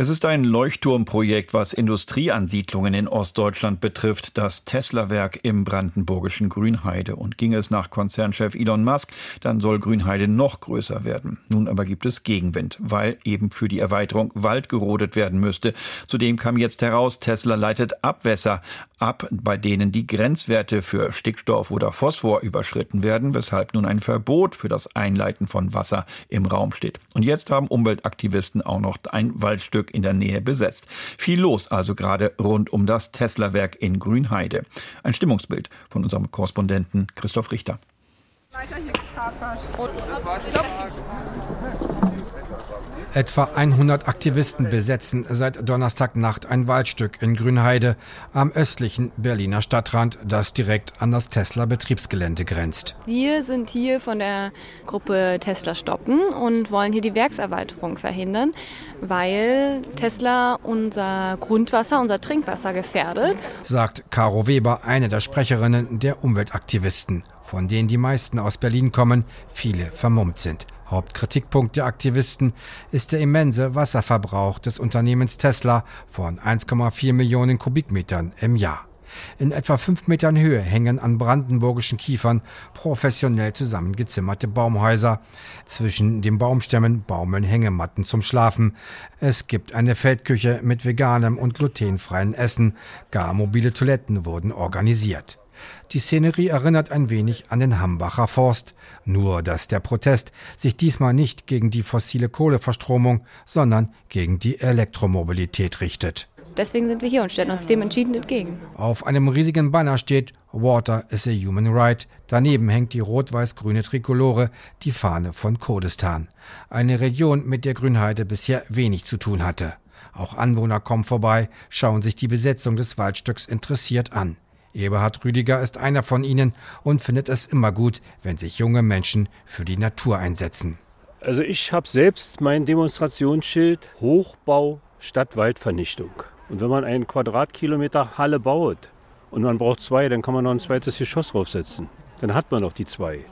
Es ist ein Leuchtturmprojekt, was Industrieansiedlungen in Ostdeutschland betrifft, das Tesla-Werk im brandenburgischen Grünheide. Und ging es nach Konzernchef Elon Musk, dann soll Grünheide noch größer werden. Nun aber gibt es Gegenwind, weil eben für die Erweiterung Wald gerodet werden müsste. Zudem kam jetzt heraus, Tesla leitet Abwässer ab, bei denen die Grenzwerte für Stickstoff oder Phosphor überschritten werden, weshalb nun ein Verbot für das Einleiten von Wasser im Raum steht. Und jetzt haben Umweltaktivisten auch noch ein Waldstück in der Nähe besetzt. Viel los also gerade rund um das Tesla-Werk in Grünheide. Ein Stimmungsbild von unserem Korrespondenten Christoph Richter. Weiter hier Etwa 100 Aktivisten besetzen seit Donnerstagnacht ein Waldstück in Grünheide am östlichen Berliner Stadtrand, das direkt an das Tesla-Betriebsgelände grenzt. Wir sind hier von der Gruppe Tesla Stoppen und wollen hier die Werkserweiterung verhindern, weil Tesla unser Grundwasser, unser Trinkwasser gefährdet. Sagt Caro Weber, eine der Sprecherinnen der Umweltaktivisten, von denen die meisten aus Berlin kommen, viele vermummt sind. Hauptkritikpunkt der Aktivisten ist der immense Wasserverbrauch des Unternehmens Tesla von 1,4 Millionen Kubikmetern im Jahr. In etwa fünf Metern Höhe hängen an brandenburgischen Kiefern professionell zusammengezimmerte Baumhäuser. Zwischen den Baumstämmen baumeln Hängematten zum Schlafen. Es gibt eine Feldküche mit veganem und glutenfreien Essen. Gar mobile Toiletten wurden organisiert. Die Szenerie erinnert ein wenig an den Hambacher Forst, nur dass der Protest sich diesmal nicht gegen die fossile Kohleverstromung, sondern gegen die Elektromobilität richtet. Deswegen sind wir hier und stellen uns dem entschieden entgegen. Auf einem riesigen Banner steht Water is a human right. Daneben hängt die rot-weiß-grüne Trikolore, die Fahne von Kurdistan. Eine Region, mit der Grünheide bisher wenig zu tun hatte. Auch Anwohner kommen vorbei, schauen sich die Besetzung des Waldstücks interessiert an. Eberhard Rüdiger ist einer von ihnen und findet es immer gut, wenn sich junge Menschen für die Natur einsetzen. Also ich habe selbst mein Demonstrationsschild Hochbau Stadtwaldvernichtung. Und wenn man einen Quadratkilometer Halle baut und man braucht zwei, dann kann man noch ein zweites Geschoss draufsetzen. Dann hat man noch die zwei.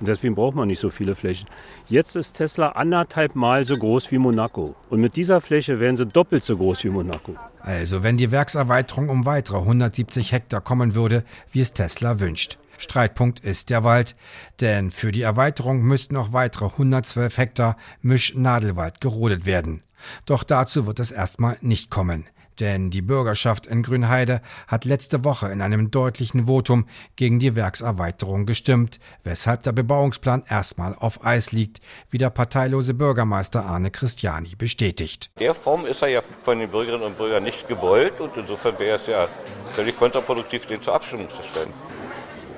Und deswegen braucht man nicht so viele Flächen. Jetzt ist Tesla anderthalb Mal so groß wie Monaco. Und mit dieser Fläche wären sie doppelt so groß wie Monaco. Also wenn die Werkserweiterung um weitere 170 Hektar kommen würde, wie es Tesla wünscht. Streitpunkt ist der Wald, denn für die Erweiterung müssten noch weitere 112 Hektar Mischnadelwald gerodet werden. Doch dazu wird es erstmal nicht kommen. Denn die Bürgerschaft in Grünheide hat letzte Woche in einem deutlichen Votum gegen die Werkserweiterung gestimmt, weshalb der Bebauungsplan erstmal auf Eis liegt, wie der parteilose Bürgermeister Arne Christiani bestätigt. Der Form ist er ja von den Bürgerinnen und Bürgern nicht gewollt und insofern wäre es ja völlig kontraproduktiv, den zur Abstimmung zu stellen.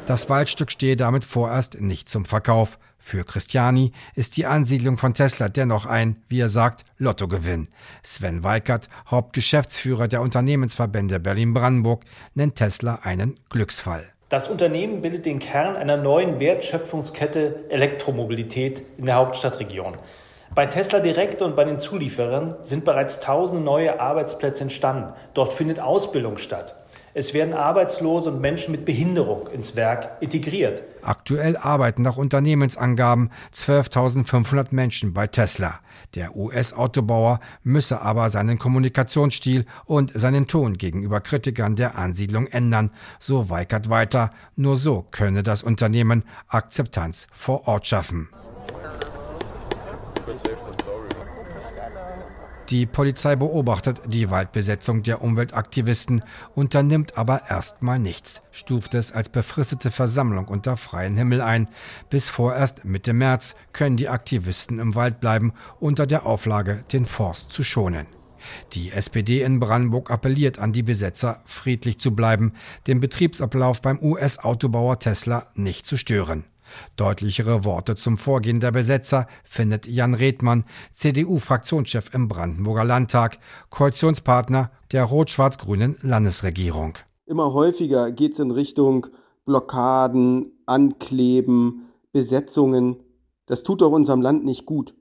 Das Waldstück stehe damit vorerst nicht zum Verkauf. Für Christiani ist die Ansiedlung von Tesla dennoch ein, wie er sagt, Lottogewinn. Sven Weikert, Hauptgeschäftsführer der Unternehmensverbände Berlin-Brandenburg, nennt Tesla einen Glücksfall. Das Unternehmen bildet den Kern einer neuen Wertschöpfungskette Elektromobilität in der Hauptstadtregion. Bei Tesla Direkt und bei den Zulieferern sind bereits tausende neue Arbeitsplätze entstanden. Dort findet Ausbildung statt. Es werden Arbeitslose und Menschen mit Behinderung ins Werk integriert. Aktuell arbeiten nach Unternehmensangaben 12.500 Menschen bei Tesla. Der US-Autobauer müsse aber seinen Kommunikationsstil und seinen Ton gegenüber Kritikern der Ansiedlung ändern, so Weikert weiter. Nur so könne das Unternehmen Akzeptanz vor Ort schaffen. Die Polizei beobachtet die Waldbesetzung der Umweltaktivisten, unternimmt aber erstmal nichts, stuft es als befristete Versammlung unter freiem Himmel ein. Bis vorerst Mitte März können die Aktivisten im Wald bleiben, unter der Auflage, den Forst zu schonen. Die SPD in Brandenburg appelliert an die Besetzer, friedlich zu bleiben, den Betriebsablauf beim US-Autobauer Tesla nicht zu stören. Deutlichere Worte zum Vorgehen der Besetzer findet Jan Redmann, CDU-Fraktionschef im Brandenburger Landtag, Koalitionspartner der rot-schwarz-grünen Landesregierung. Immer häufiger geht es in Richtung Blockaden, Ankleben, Besetzungen. Das tut doch unserem Land nicht gut.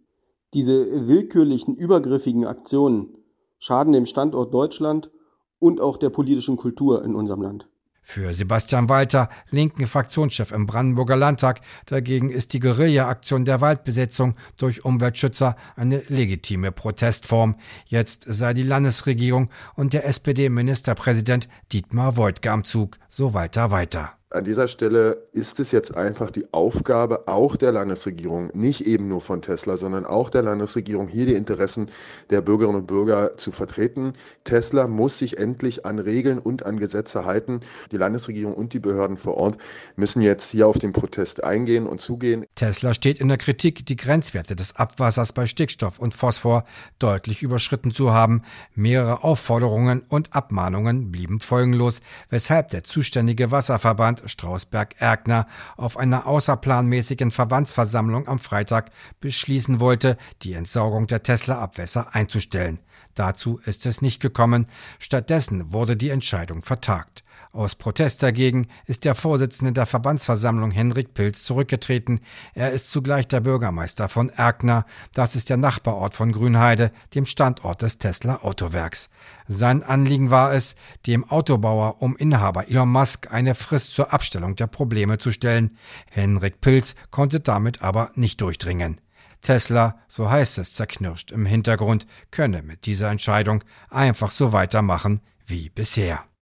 Diese willkürlichen, übergriffigen Aktionen schaden dem Standort Deutschland und auch der politischen Kultur in unserem Land. Für Sebastian Walter, linken Fraktionschef im Brandenburger Landtag, dagegen ist die Guerilla-Aktion der Waldbesetzung durch Umweltschützer eine legitime Protestform. Jetzt sei die Landesregierung und der SPD-Ministerpräsident Dietmar Woidke am Zug, so Walter weiter. An dieser Stelle ist es jetzt einfach die Aufgabe auch der Landesregierung, nicht eben nur von Tesla, sondern auch der Landesregierung, hier die Interessen der Bürgerinnen und Bürger zu vertreten. Tesla muss sich endlich an Regeln und an Gesetze halten. Die Landesregierung und die Behörden vor Ort müssen jetzt hier auf den Protest eingehen und zugehen. Tesla steht in der Kritik, die Grenzwerte des Abwassers bei Stickstoff und Phosphor deutlich überschritten zu haben. Mehrere Aufforderungen und Abmahnungen blieben folgenlos, weshalb der zuständige Wasserverband Strausberg-Erkner auf einer außerplanmäßigen Verbandsversammlung am Freitag beschließen wollte, die Entsaugung der Tesla-Abwässer einzustellen. Dazu ist es nicht gekommen. Stattdessen wurde die Entscheidung vertagt. Aus Protest dagegen ist der Vorsitzende der Verbandsversammlung Henrik Pilz zurückgetreten. Er ist zugleich der Bürgermeister von Erkner. Das ist der Nachbarort von Grünheide, dem Standort des Tesla Autowerks. Sein Anliegen war es, dem Autobauer um Inhaber Elon Musk eine Frist zur Abstellung der Probleme zu stellen. Henrik Pilz konnte damit aber nicht durchdringen. Tesla, so heißt es zerknirscht im Hintergrund, könne mit dieser Entscheidung einfach so weitermachen wie bisher.